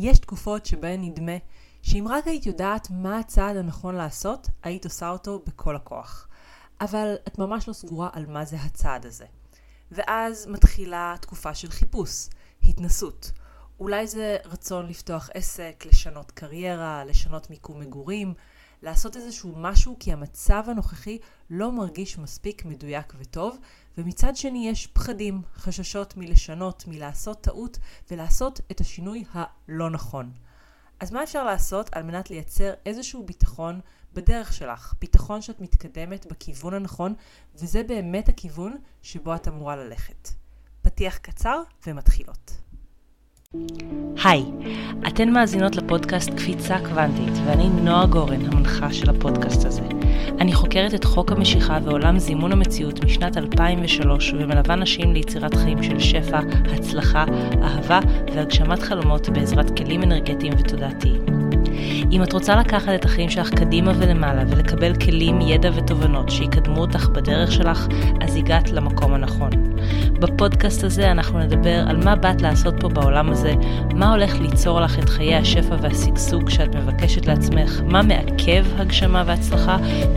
יש תקופות שבהן נדמה שאם רק היית יודעת מה הצעד הנכון לעשות, היית עושה אותו בכל הכוח. אבל את ממש לא סגורה על מה זה הצעד הזה. ואז מתחילה תקופה של חיפוש, התנסות. אולי זה רצון לפתוח עסק, לשנות קריירה, לשנות מיקום מגורים, לעשות איזשהו משהו כי המצב הנוכחי לא מרגיש מספיק מדויק וטוב, ומצד שני יש פחדים, חששות מלשנות, מלעשות טעות ולעשות את השינוי הלא נכון. אז מה אפשר לעשות על מנת לייצר איזשהו ביטחון בדרך שלך? ביטחון שאת מתקדמת בכיוון הנכון, וזה באמת הכיוון שבו את אמורה ללכת. פתיח קצר ומתחילות. היי, אתן מאזינות לפודקאסט קפיצה קוונטית, ואני נועה גורן, המנחה של הפודקאסט הזה. אני חוקרת את חוק המשיכה ועולם זימון המציאות משנת 2003, ומלווה נשים ליצירת חיים של שפע, הצלחה, אהבה והגשמת חלומות בעזרת כלים אנרגטיים ותודעתיים. אם את רוצה לקחת את החיים שלך קדימה ולמעלה ולקבל כלים, ידע ותובנות שיקדמו אותך בדרך שלך, אז הגעת למקום הנכון. בפודקאסט הזה אנחנו נדבר על מה באת לעשות פה בעולם הזה, מה הולך ליצור לך את חיי השפע והשגשוג שאת מבקשת לעצמך, מה מעכב הגשמה והצלחה,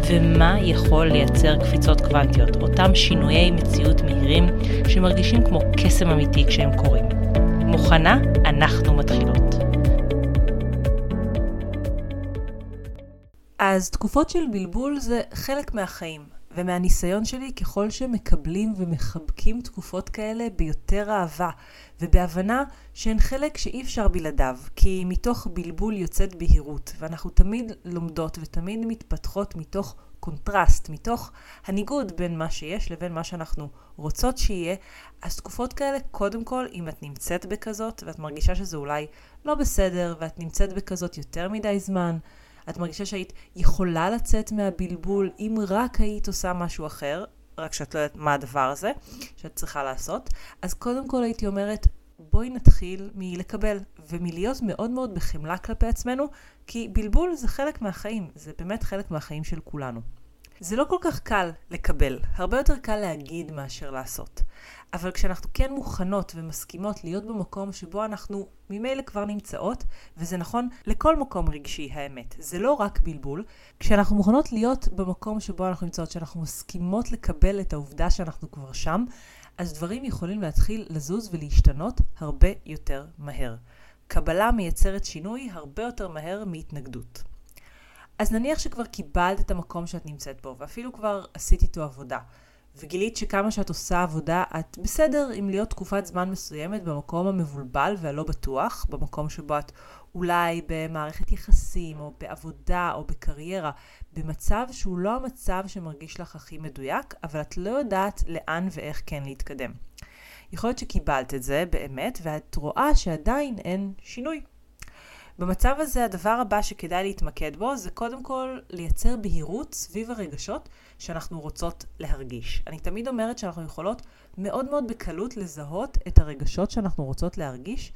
ומה יכול לייצר קפיצות קוונטיות, אותם שינויי מציאות מהירים שמרגישים כמו קסם אמיתי כשהם קורים. מוכנה? אנחנו מתחילות. אז תקופות של בלבול זה חלק מהחיים, ומהניסיון שלי ככל שמקבלים ומחבקים תקופות כאלה ביותר אהבה, ובהבנה שהן חלק שאי אפשר בלעדיו, כי מתוך בלבול יוצאת בהירות, ואנחנו תמיד לומדות ותמיד מתפתחות מתוך קונטרסט, מתוך הניגוד בין מה שיש לבין מה שאנחנו רוצות שיהיה, אז תקופות כאלה, קודם כל, אם את נמצאת בכזאת, ואת מרגישה שזה אולי לא בסדר, ואת נמצאת בכזאת יותר מדי זמן, את מרגישה שהיית יכולה לצאת מהבלבול אם רק היית עושה משהו אחר, רק שאת לא יודעת מה הדבר הזה שאת צריכה לעשות, אז קודם כל הייתי אומרת, בואי נתחיל מלקבל ומלהיות מאוד מאוד בחמלה כלפי עצמנו, כי בלבול זה חלק מהחיים, זה באמת חלק מהחיים של כולנו. זה לא כל כך קל לקבל, הרבה יותר קל להגיד מאשר לעשות. אבל כשאנחנו כן מוכנות ומסכימות להיות במקום שבו אנחנו ממילא כבר נמצאות, וזה נכון לכל מקום רגשי האמת, זה לא רק בלבול, כשאנחנו מוכנות להיות במקום שבו אנחנו נמצאות, שאנחנו מסכימות לקבל את העובדה שאנחנו כבר שם, אז דברים יכולים להתחיל לזוז ולהשתנות הרבה יותר מהר. קבלה מייצרת שינוי הרבה יותר מהר מהתנגדות. אז נניח שכבר קיבלת את המקום שאת נמצאת בו, ואפילו כבר עשית איתו עבודה, וגילית שכמה שאת עושה עבודה, את בסדר עם להיות תקופת זמן מסוימת במקום המבולבל והלא בטוח, במקום שבו את אולי במערכת יחסים, או בעבודה, או בקריירה, במצב שהוא לא המצב שמרגיש לך הכי מדויק, אבל את לא יודעת לאן ואיך כן להתקדם. יכול להיות שקיבלת את זה באמת, ואת רואה שעדיין אין שינוי. במצב הזה הדבר הבא שכדאי להתמקד בו זה קודם כל לייצר בהירות סביב הרגשות שאנחנו רוצות להרגיש. אני תמיד אומרת שאנחנו יכולות מאוד מאוד בקלות לזהות את הרגשות שאנחנו רוצות להרגיש,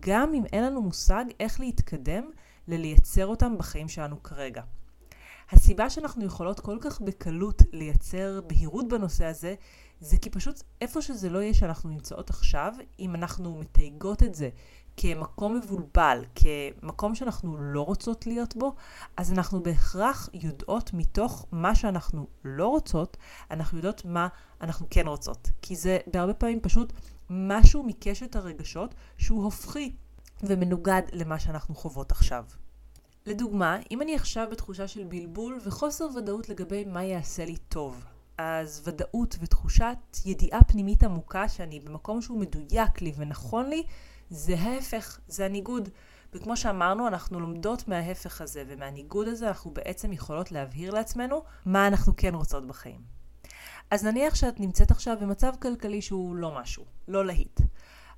גם אם אין לנו מושג איך להתקדם ללייצר אותם בחיים שלנו כרגע. הסיבה שאנחנו יכולות כל כך בקלות לייצר בהירות בנושא הזה, זה כי פשוט איפה שזה לא יהיה שאנחנו נמצאות עכשיו, אם אנחנו מתייגות את זה כמקום מבולבל, כמקום שאנחנו לא רוצות להיות בו, אז אנחנו בהכרח יודעות מתוך מה שאנחנו לא רוצות, אנחנו יודעות מה אנחנו כן רוצות. כי זה בהרבה פעמים פשוט משהו מקשת הרגשות שהוא הופכי ומנוגד למה שאנחנו חוות עכשיו. לדוגמה, אם אני עכשיו בתחושה של בלבול וחוסר ודאות לגבי מה יעשה לי טוב, אז ודאות ותחושת ידיעה פנימית עמוקה שאני במקום שהוא מדויק לי ונכון לי, זה ההפך, זה הניגוד. וכמו שאמרנו, אנחנו לומדות מההפך הזה, ומהניגוד הזה אנחנו בעצם יכולות להבהיר לעצמנו מה אנחנו כן רוצות בחיים. אז נניח שאת נמצאת עכשיו במצב כלכלי שהוא לא משהו, לא להיט.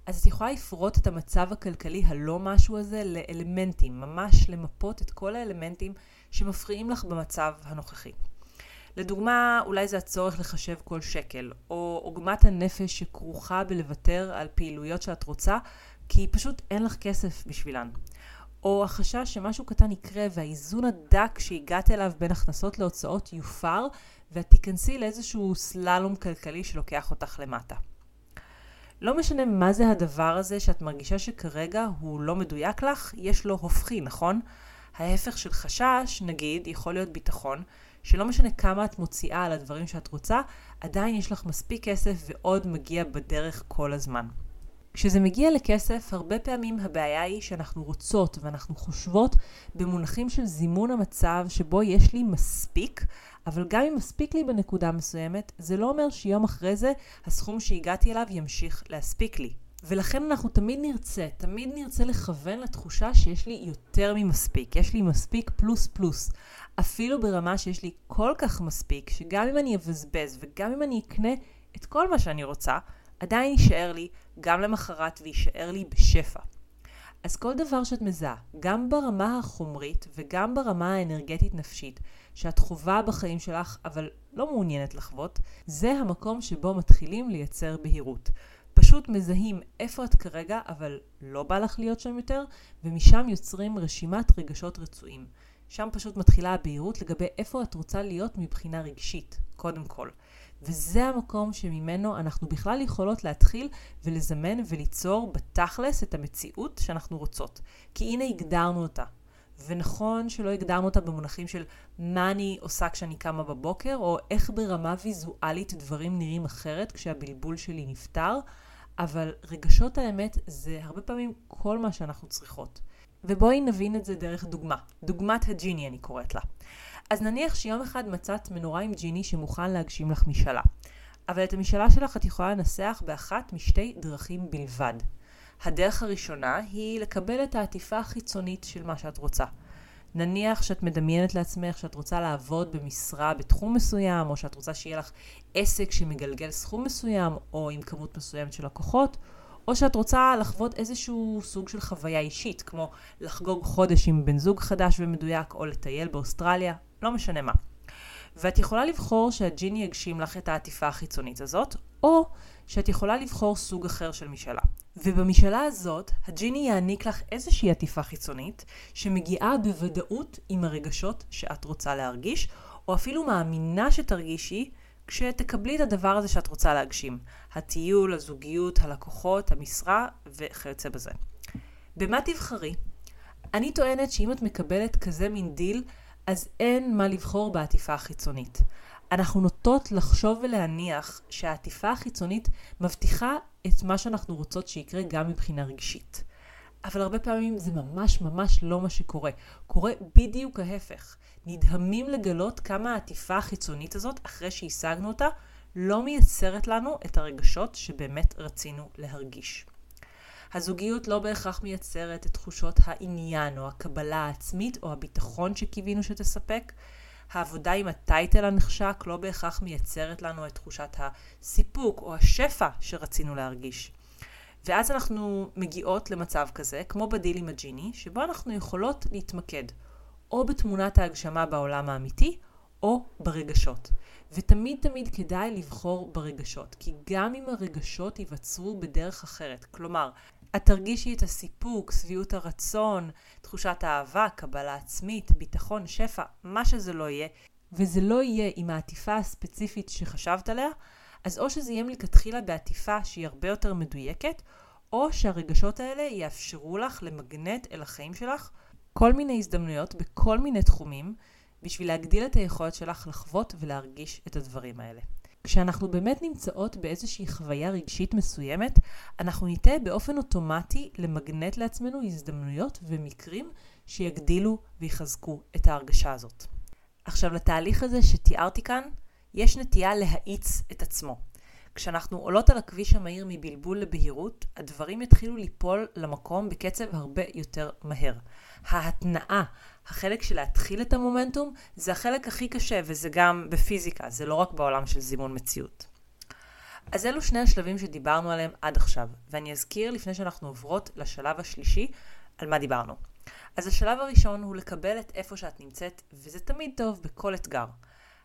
אז את יכולה לפרוט את המצב הכלכלי הלא משהו הזה לאלמנטים, ממש למפות את כל האלמנטים שמפריעים לך במצב הנוכחי. לדוגמה, אולי זה הצורך לחשב כל שקל, או עוגמת הנפש שכרוכה בלוותר על פעילויות שאת רוצה, כי פשוט אין לך כסף בשבילן. או החשש שמשהו קטן יקרה והאיזון הדק שהגעת אליו בין הכנסות להוצאות יופר, ואת תיכנסי לאיזשהו סללום כלכלי שלוקח אותך למטה. לא משנה מה זה הדבר הזה שאת מרגישה שכרגע הוא לא מדויק לך, יש לו הופכי, נכון? ההפך של חשש, נגיד, יכול להיות ביטחון, שלא משנה כמה את מוציאה על הדברים שאת רוצה, עדיין יש לך מספיק כסף ועוד מגיע בדרך כל הזמן. כשזה מגיע לכסף, הרבה פעמים הבעיה היא שאנחנו רוצות ואנחנו חושבות במונחים של זימון המצב שבו יש לי מספיק, אבל גם אם מספיק לי בנקודה מסוימת, זה לא אומר שיום אחרי זה הסכום שהגעתי אליו ימשיך להספיק לי. ולכן אנחנו תמיד נרצה, תמיד נרצה לכוון לתחושה שיש לי יותר ממספיק, יש לי מספיק פלוס פלוס. אפילו ברמה שיש לי כל כך מספיק, שגם אם אני אבזבז וגם אם אני אקנה את כל מה שאני רוצה, עדיין יישאר לי גם למחרת ויישאר לי בשפע. אז כל דבר שאת מזהה, גם ברמה החומרית וגם ברמה האנרגטית נפשית, שאת חווה בחיים שלך אבל לא מעוניינת לחוות, זה המקום שבו מתחילים לייצר בהירות. פשוט מזהים איפה את כרגע, אבל לא בא לך להיות שם יותר, ומשם יוצרים רשימת רגשות רצויים. שם פשוט מתחילה הבהירות לגבי איפה את רוצה להיות מבחינה רגשית, קודם כל. וזה המקום שממנו אנחנו בכלל יכולות להתחיל ולזמן וליצור בתכלס את המציאות שאנחנו רוצות. כי הנה הגדרנו אותה. ונכון שלא הגדרנו אותה במונחים של מה אני עושה כשאני קמה בבוקר, או איך ברמה ויזואלית דברים נראים אחרת כשהבלבול שלי נפתר, אבל רגשות האמת זה הרבה פעמים כל מה שאנחנו צריכות. ובואי נבין את זה דרך דוגמה. דוגמת הג'יני אני קוראת לה. אז נניח שיום אחד מצאת מנורה עם ג'יני שמוכן להגשים לך משאלה. אבל את המשאלה שלך את יכולה לנסח באחת משתי דרכים בלבד. הדרך הראשונה היא לקבל את העטיפה החיצונית של מה שאת רוצה. נניח שאת מדמיינת לעצמך שאת רוצה לעבוד במשרה בתחום מסוים, או שאת רוצה שיהיה לך עסק שמגלגל סכום מסוים, או עם כמות מסוימת של לקוחות, או שאת רוצה לחוות איזשהו סוג של חוויה אישית, כמו לחגוג חודש עם בן זוג חדש ומדויק, או לטייל באוסטרליה, לא משנה מה. ואת יכולה לבחור שהג'יני יגשים לך את העטיפה החיצונית הזאת, או שאת יכולה לבחור סוג אחר של משאלה. ובמשאלה הזאת, הג'יני יעניק לך איזושהי עטיפה חיצונית, שמגיעה בוודאות עם הרגשות שאת רוצה להרגיש, או אפילו מאמינה שתרגישי כשתקבלי את הדבר הזה שאת רוצה להגשים. הטיול, הזוגיות, הלקוחות, המשרה וכיוצא בזה. במה תבחרי? אני טוענת שאם את מקבלת כזה מין דיל, אז אין מה לבחור בעטיפה החיצונית. אנחנו נוטות לחשוב ולהניח שהעטיפה החיצונית מבטיחה את מה שאנחנו רוצות שיקרה גם מבחינה רגשית. אבל הרבה פעמים זה ממש ממש לא מה שקורה. קורה בדיוק ההפך. נדהמים לגלות כמה העטיפה החיצונית הזאת, אחרי שהשגנו אותה, לא מייצרת לנו את הרגשות שבאמת רצינו להרגיש. הזוגיות לא בהכרח מייצרת את תחושות העניין או הקבלה העצמית או הביטחון שקיווינו שתספק. העבודה עם הטייטל הנחשק לא בהכרח מייצרת לנו את תחושת הסיפוק או השפע שרצינו להרגיש. ואז אנחנו מגיעות למצב כזה, כמו בדיל עם הג'יני, שבו אנחנו יכולות להתמקד או בתמונת ההגשמה בעולם האמיתי, או ברגשות. ותמיד תמיד כדאי לבחור ברגשות, כי גם אם הרגשות ייווצרו בדרך אחרת, כלומר, את תרגישי את הסיפוק, שביעות הרצון, תחושת האהבה, קבלה עצמית, ביטחון, שפע, מה שזה לא יהיה, וזה לא יהיה עם העטיפה הספציפית שחשבת עליה, אז או שזה יהיה מלכתחילה בעטיפה שהיא הרבה יותר מדויקת, או שהרגשות האלה יאפשרו לך למגנט אל החיים שלך כל מיני הזדמנויות בכל מיני תחומים, בשביל להגדיל את היכולת שלך לחוות ולהרגיש את הדברים האלה. כשאנחנו באמת נמצאות באיזושהי חוויה רגשית מסוימת, אנחנו ניטה באופן אוטומטי למגנט לעצמנו הזדמנויות ומקרים שיגדילו ויחזקו את ההרגשה הזאת. עכשיו, לתהליך הזה שתיארתי כאן, יש נטייה להאיץ את עצמו. כשאנחנו עולות על הכביש המהיר מבלבול לבהירות, הדברים יתחילו ליפול למקום בקצב הרבה יותר מהר. ההתנעה, החלק של להתחיל את המומנטום, זה החלק הכי קשה, וזה גם בפיזיקה, זה לא רק בעולם של זימון מציאות. אז אלו שני השלבים שדיברנו עליהם עד עכשיו, ואני אזכיר לפני שאנחנו עוברות לשלב השלישי, על מה דיברנו. אז השלב הראשון הוא לקבל את איפה שאת נמצאת, וזה תמיד טוב בכל אתגר.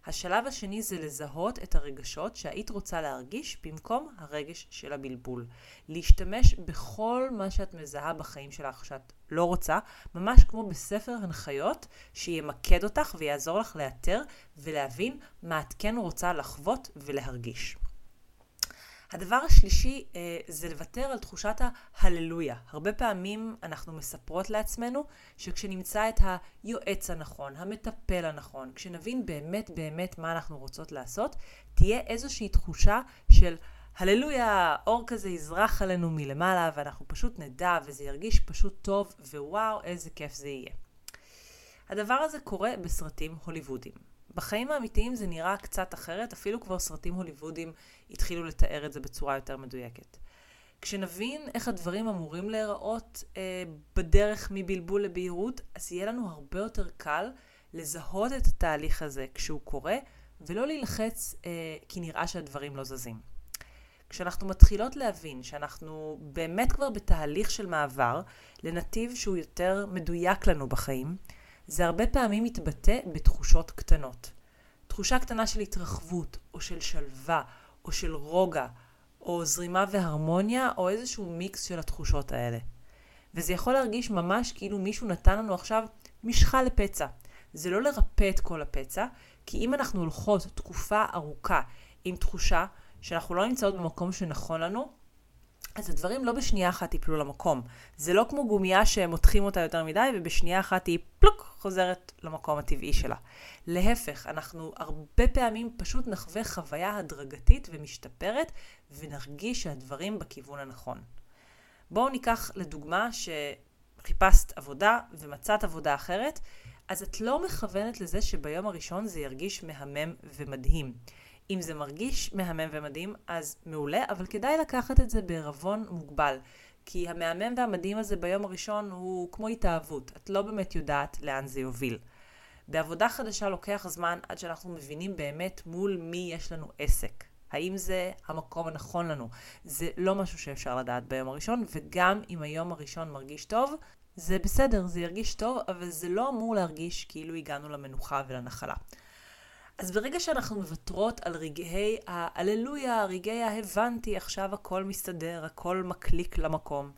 השלב השני זה לזהות את הרגשות שהיית רוצה להרגיש במקום הרגש של הבלבול. להשתמש בכל מה שאת מזהה בחיים שלך שאת לא רוצה, ממש כמו בספר הנחיות שימקד אותך ויעזור לך לאתר ולהבין מה את כן רוצה לחוות ולהרגיש. הדבר השלישי אה, זה לוותר על תחושת ההללויה. הרבה פעמים אנחנו מספרות לעצמנו שכשנמצא את היועץ הנכון, המטפל הנכון, כשנבין באמת באמת מה אנחנו רוצות לעשות, תהיה איזושהי תחושה של הללויה, אור כזה יזרח עלינו מלמעלה ואנחנו פשוט נדע וזה ירגיש פשוט טוב ווואו איזה כיף זה יהיה. הדבר הזה קורה בסרטים הוליוודיים. בחיים האמיתיים זה נראה קצת אחרת, אפילו כבר סרטים הוליוודים התחילו לתאר את זה בצורה יותר מדויקת. כשנבין איך הדברים אמורים להיראות אה, בדרך מבלבול לבהירות, אז יהיה לנו הרבה יותר קל לזהות את התהליך הזה כשהוא קורה, ולא להילחץ אה, כי נראה שהדברים לא זזים. כשאנחנו מתחילות להבין שאנחנו באמת כבר בתהליך של מעבר לנתיב שהוא יותר מדויק לנו בחיים, זה הרבה פעמים מתבטא בתחושות קטנות. תחושה קטנה של התרחבות, או של שלווה, או של רוגע, או זרימה והרמוניה, או איזשהו מיקס של התחושות האלה. וזה יכול להרגיש ממש כאילו מישהו נתן לנו עכשיו משחה לפצע. זה לא לרפא את כל הפצע, כי אם אנחנו הולכות תקופה ארוכה עם תחושה שאנחנו לא נמצאות במקום שנכון לנו, אז הדברים לא בשנייה אחת ייפלו למקום. זה לא כמו גומייה שמותחים אותה יותר מדי, ובשנייה אחת היא פלוק חוזרת למקום הטבעי שלה. להפך, אנחנו הרבה פעמים פשוט נחווה חוויה הדרגתית ומשתפרת, ונרגיש שהדברים בכיוון הנכון. בואו ניקח לדוגמה שחיפשת עבודה ומצאת עבודה אחרת, אז את לא מכוונת לזה שביום הראשון זה ירגיש מהמם ומדהים. אם זה מרגיש מהמם ומדהים, אז מעולה, אבל כדאי לקחת את זה בערבון מוגבל. כי המהמם והמדהים הזה ביום הראשון הוא כמו התאהבות. את לא באמת יודעת לאן זה יוביל. בעבודה חדשה לוקח זמן עד שאנחנו מבינים באמת מול מי יש לנו עסק. האם זה המקום הנכון לנו? זה לא משהו שאפשר לדעת ביום הראשון, וגם אם היום הראשון מרגיש טוב, זה בסדר, זה ירגיש טוב, אבל זה לא אמור להרגיש כאילו הגענו למנוחה ולנחלה. אז ברגע שאנחנו מוותרות על רגעי ההללויה, רגעי ההבנתי, עכשיו הכל מסתדר, הכל מקליק למקום.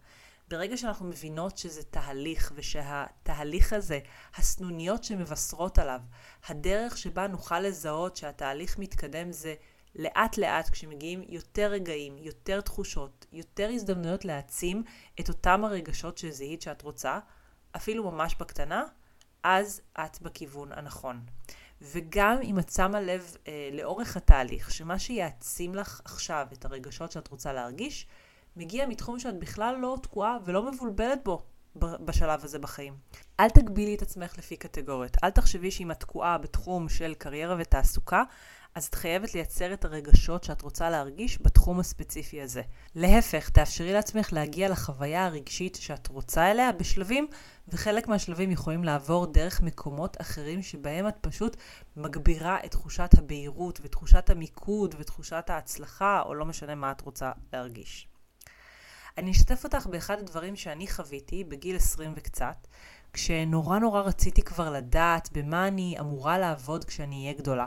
ברגע שאנחנו מבינות שזה תהליך, ושהתהליך הזה, הסנוניות שמבשרות עליו, הדרך שבה נוכל לזהות שהתהליך מתקדם זה לאט לאט כשמגיעים יותר רגעים, יותר תחושות, יותר הזדמנויות להעצים את אותם הרגשות שזיהית שאת רוצה, אפילו ממש בקטנה, אז את בכיוון הנכון. וגם אם את שמה לב אה, לאורך התהליך, שמה שיעצים לך עכשיו את הרגשות שאת רוצה להרגיש, מגיע מתחום שאת בכלל לא תקועה ולא מבולבלת בו בשלב הזה בחיים. אל תגבילי את עצמך לפי קטגוריות. אל תחשבי שאם את תקועה בתחום של קריירה ותעסוקה, אז את חייבת לייצר את הרגשות שאת רוצה להרגיש בתחום הספציפי הזה. להפך, תאפשרי לעצמך להגיע לחוויה הרגשית שאת רוצה אליה בשלבים, וחלק מהשלבים יכולים לעבור דרך מקומות אחרים שבהם את פשוט מגבירה את תחושת הבהירות ותחושת המיקוד ותחושת ההצלחה, או לא משנה מה את רוצה להרגיש. אני אשתף אותך באחד הדברים שאני חוויתי בגיל 20 וקצת, כשנורא נורא רציתי כבר לדעת במה אני אמורה לעבוד כשאני אהיה גדולה.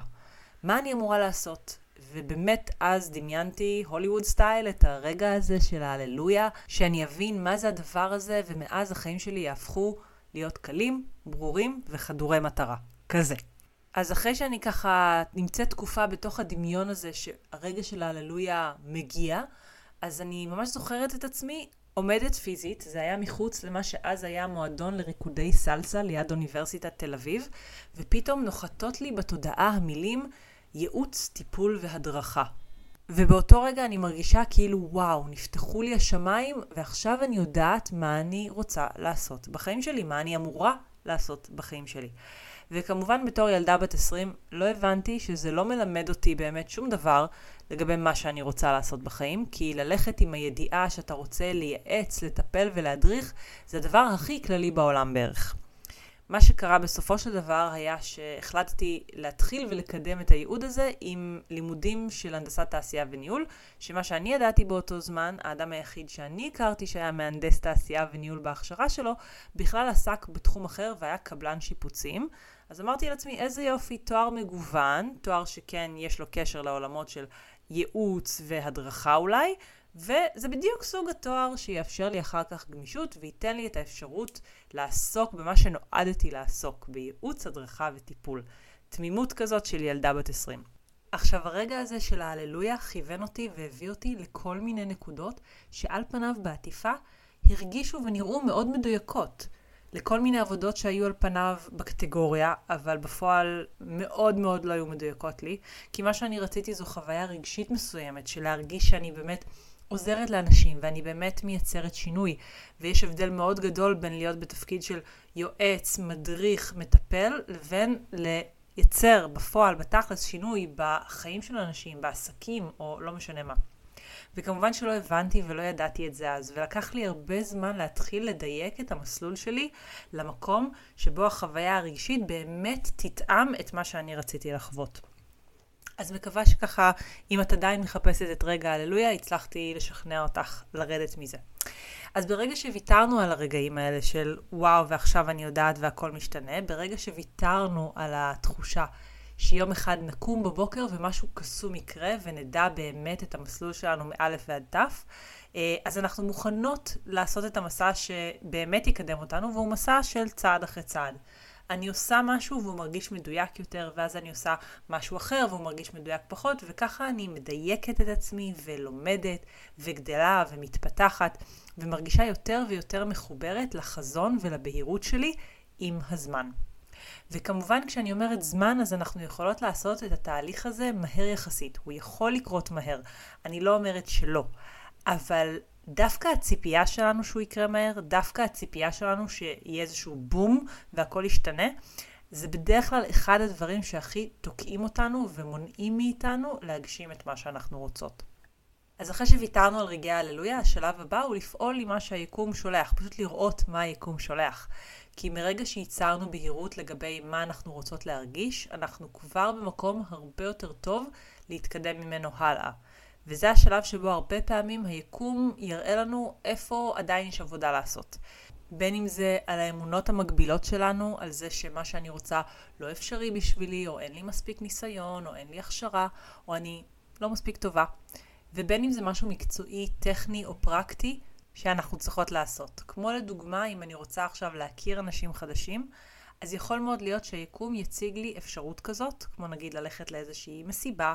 מה אני אמורה לעשות? ובאמת אז דמיינתי הוליווד סטייל את הרגע הזה של ההללויה, שאני אבין מה זה הדבר הזה, ומאז החיים שלי יהפכו להיות קלים, ברורים וחדורי מטרה. כזה. אז אחרי שאני ככה נמצאת תקופה בתוך הדמיון הזה שהרגע של ההללויה מגיע, אז אני ממש זוכרת את עצמי עומדת פיזית, זה היה מחוץ למה שאז היה מועדון לריקודי סלסה ליד אוניברסיטת תל אביב, ופתאום נוחתות לי בתודעה המילים ייעוץ, טיפול והדרכה. ובאותו רגע אני מרגישה כאילו וואו, נפתחו לי השמיים ועכשיו אני יודעת מה אני רוצה לעשות בחיים שלי, מה אני אמורה לעשות בחיים שלי. וכמובן בתור ילדה בת 20 לא הבנתי שזה לא מלמד אותי באמת שום דבר לגבי מה שאני רוצה לעשות בחיים, כי ללכת עם הידיעה שאתה רוצה לייעץ, לטפל ולהדריך, זה הדבר הכי כללי בעולם בערך. מה שקרה בסופו של דבר היה שהחלטתי להתחיל ולקדם את הייעוד הזה עם לימודים של הנדסת תעשייה וניהול, שמה שאני ידעתי באותו זמן, האדם היחיד שאני הכרתי שהיה מהנדס תעשייה וניהול בהכשרה שלו, בכלל עסק בתחום אחר והיה קבלן שיפוצים. אז אמרתי לעצמי, איזה יופי, תואר מגוון, תואר שכן יש לו קשר לעולמות של ייעוץ והדרכה אולי, וזה בדיוק סוג התואר שיאפשר לי אחר כך גמישות וייתן לי את האפשרות לעסוק במה שנועדתי לעסוק, בייעוץ, הדרכה וטיפול. תמימות כזאת של ילדה בת 20. עכשיו, הרגע הזה של ההללויה כיוון אותי והביא אותי לכל מיני נקודות שעל פניו בעטיפה הרגישו ונראו מאוד מדויקות. לכל מיני עבודות שהיו על פניו בקטגוריה, אבל בפועל מאוד מאוד לא היו מדויקות לי, כי מה שאני רציתי זו חוויה רגשית מסוימת, של להרגיש שאני באמת עוזרת לאנשים, ואני באמת מייצרת שינוי. ויש הבדל מאוד גדול בין להיות בתפקיד של יועץ, מדריך, מטפל, לבין לייצר בפועל, בתכלס, שינוי בחיים של אנשים, בעסקים, או לא משנה מה. וכמובן שלא הבנתי ולא ידעתי את זה אז, ולקח לי הרבה זמן להתחיל לדייק את המסלול שלי למקום שבו החוויה הרגשית באמת תטעם את מה שאני רציתי לחוות. אז מקווה שככה, אם את עדיין מחפשת את רגע הללויה, הצלחתי לשכנע אותך לרדת מזה. אז ברגע שוויתרנו על הרגעים האלה של וואו ועכשיו אני יודעת והכל משתנה, ברגע שוויתרנו על התחושה שיום אחד נקום בבוקר ומשהו קסום יקרה ונדע באמת את המסלול שלנו מאלף ועד תף, אה, אז אנחנו מוכנות לעשות את המסע שבאמת יקדם אותנו, והוא מסע של צעד אחרי צעד. אני עושה משהו והוא מרגיש מדויק יותר, ואז אני עושה משהו אחר והוא מרגיש מדויק פחות, וככה אני מדייקת את עצמי ולומדת וגדלה ומתפתחת, ומרגישה יותר ויותר מחוברת לחזון ולבהירות שלי עם הזמן. וכמובן כשאני אומרת זמן, אז אנחנו יכולות לעשות את התהליך הזה מהר יחסית. הוא יכול לקרות מהר. אני לא אומרת שלא. אבל דווקא הציפייה שלנו שהוא יקרה מהר, דווקא הציפייה שלנו שיהיה איזשהו בום והכל ישתנה, זה בדרך כלל אחד הדברים שהכי תוקעים אותנו ומונעים מאיתנו להגשים את מה שאנחנו רוצות. אז אחרי שוויתרנו על רגעי ההללויה, השלב הבא הוא לפעול עם מה שהיקום שולח, פשוט לראות מה היקום שולח. כי מרגע שייצרנו בהירות לגבי מה אנחנו רוצות להרגיש, אנחנו כבר במקום הרבה יותר טוב להתקדם ממנו הלאה. וזה השלב שבו הרבה פעמים היקום יראה לנו איפה עדיין יש עבודה לעשות. בין אם זה על האמונות המקבילות שלנו, על זה שמה שאני רוצה לא אפשרי בשבילי, או אין לי מספיק ניסיון, או אין לי הכשרה, או אני לא מספיק טובה. ובין אם זה משהו מקצועי, טכני או פרקטי שאנחנו צריכות לעשות. כמו לדוגמה, אם אני רוצה עכשיו להכיר אנשים חדשים, אז יכול מאוד להיות שהיקום יציג לי אפשרות כזאת, כמו נגיד ללכת לאיזושהי מסיבה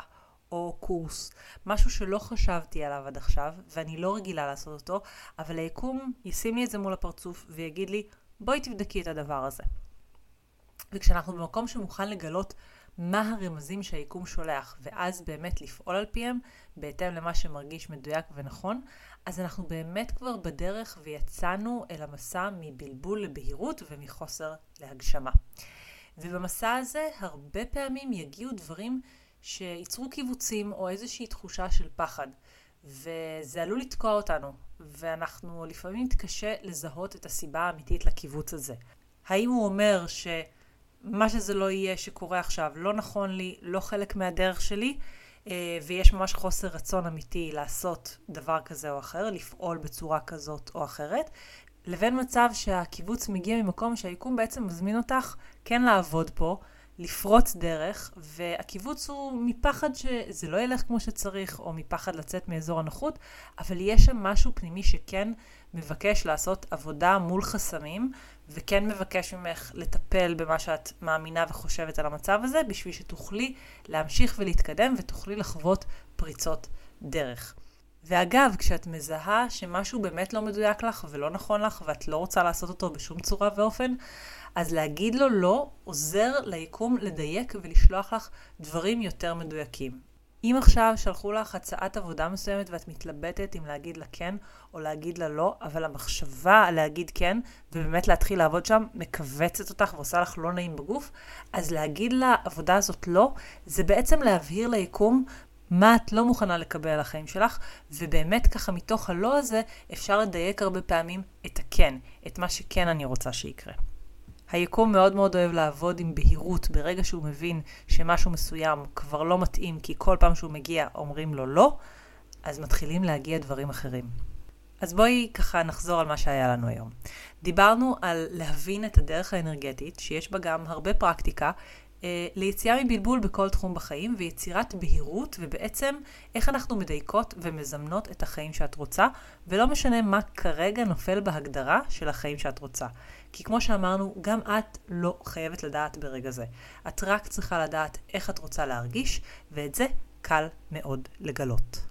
או קורס, משהו שלא חשבתי עליו עד עכשיו, ואני לא רגילה לעשות אותו, אבל היקום ישים לי את זה מול הפרצוף ויגיד לי, בואי תבדקי את הדבר הזה. וכשאנחנו במקום שמוכן לגלות מה הרמזים שהיקום שולח, ואז באמת לפעול על פיהם, בהתאם למה שמרגיש מדויק ונכון, אז אנחנו באמת כבר בדרך ויצאנו אל המסע מבלבול לבהירות ומחוסר להגשמה. ובמסע הזה הרבה פעמים יגיעו דברים שייצרו קיבוצים או איזושהי תחושה של פחד. וזה עלול לתקוע אותנו, ואנחנו לפעמים נתקשה לזהות את הסיבה האמיתית לקיבוץ הזה. האם הוא אומר שמה שזה לא יהיה שקורה עכשיו לא נכון לי, לא חלק מהדרך שלי, אה, ויש ממש חוסר רצון אמיתי לעשות דבר כזה או אחר, לפעול בצורה כזאת או אחרת, לבין מצב שהקיבוץ מגיע ממקום שהיקום בעצם מזמין אותך כן לעבוד פה, לפרוץ דרך, והקיבוץ הוא מפחד שזה לא ילך כמו שצריך, או מפחד לצאת מאזור הנוחות, אבל יש שם משהו פנימי שכן מבקש לעשות עבודה מול חסמים, וכן מבקש ממך לטפל במה שאת מאמינה וחושבת על המצב הזה, בשביל שתוכלי להמשיך ולהתקדם ותוכלי לחוות פריצות דרך. ואגב, כשאת מזהה שמשהו באמת לא מדויק לך ולא נכון לך ואת לא רוצה לעשות אותו בשום צורה ואופן, אז להגיד לו לא עוזר ליקום לדייק ולשלוח לך דברים יותר מדויקים. אם עכשיו שלחו לך הצעת עבודה מסוימת ואת מתלבטת אם להגיד לה כן או להגיד לה לא, אבל המחשבה להגיד כן ובאמת להתחיל לעבוד שם מכווצת אותך ועושה לך לא נעים בגוף, אז להגיד לעבודה הזאת לא, זה בעצם להבהיר ליקום מה את לא מוכנה לקבל על החיים שלך, ובאמת ככה מתוך הלא הזה אפשר לדייק הרבה פעמים את הכן, את מה שכן אני רוצה שיקרה. היקום מאוד מאוד אוהב לעבוד עם בהירות ברגע שהוא מבין שמשהו מסוים כבר לא מתאים כי כל פעם שהוא מגיע אומרים לו לא, אז מתחילים להגיע דברים אחרים. אז בואי ככה נחזור על מה שהיה לנו היום. דיברנו על להבין את הדרך האנרגטית, שיש בה גם הרבה פרקטיקה, ליציאה מבלבול בכל תחום בחיים ויצירת בהירות ובעצם איך אנחנו מדייקות ומזמנות את החיים שאת רוצה ולא משנה מה כרגע נופל בהגדרה של החיים שאת רוצה. כי כמו שאמרנו, גם את לא חייבת לדעת ברגע זה. את רק צריכה לדעת איך את רוצה להרגיש ואת זה קל מאוד לגלות.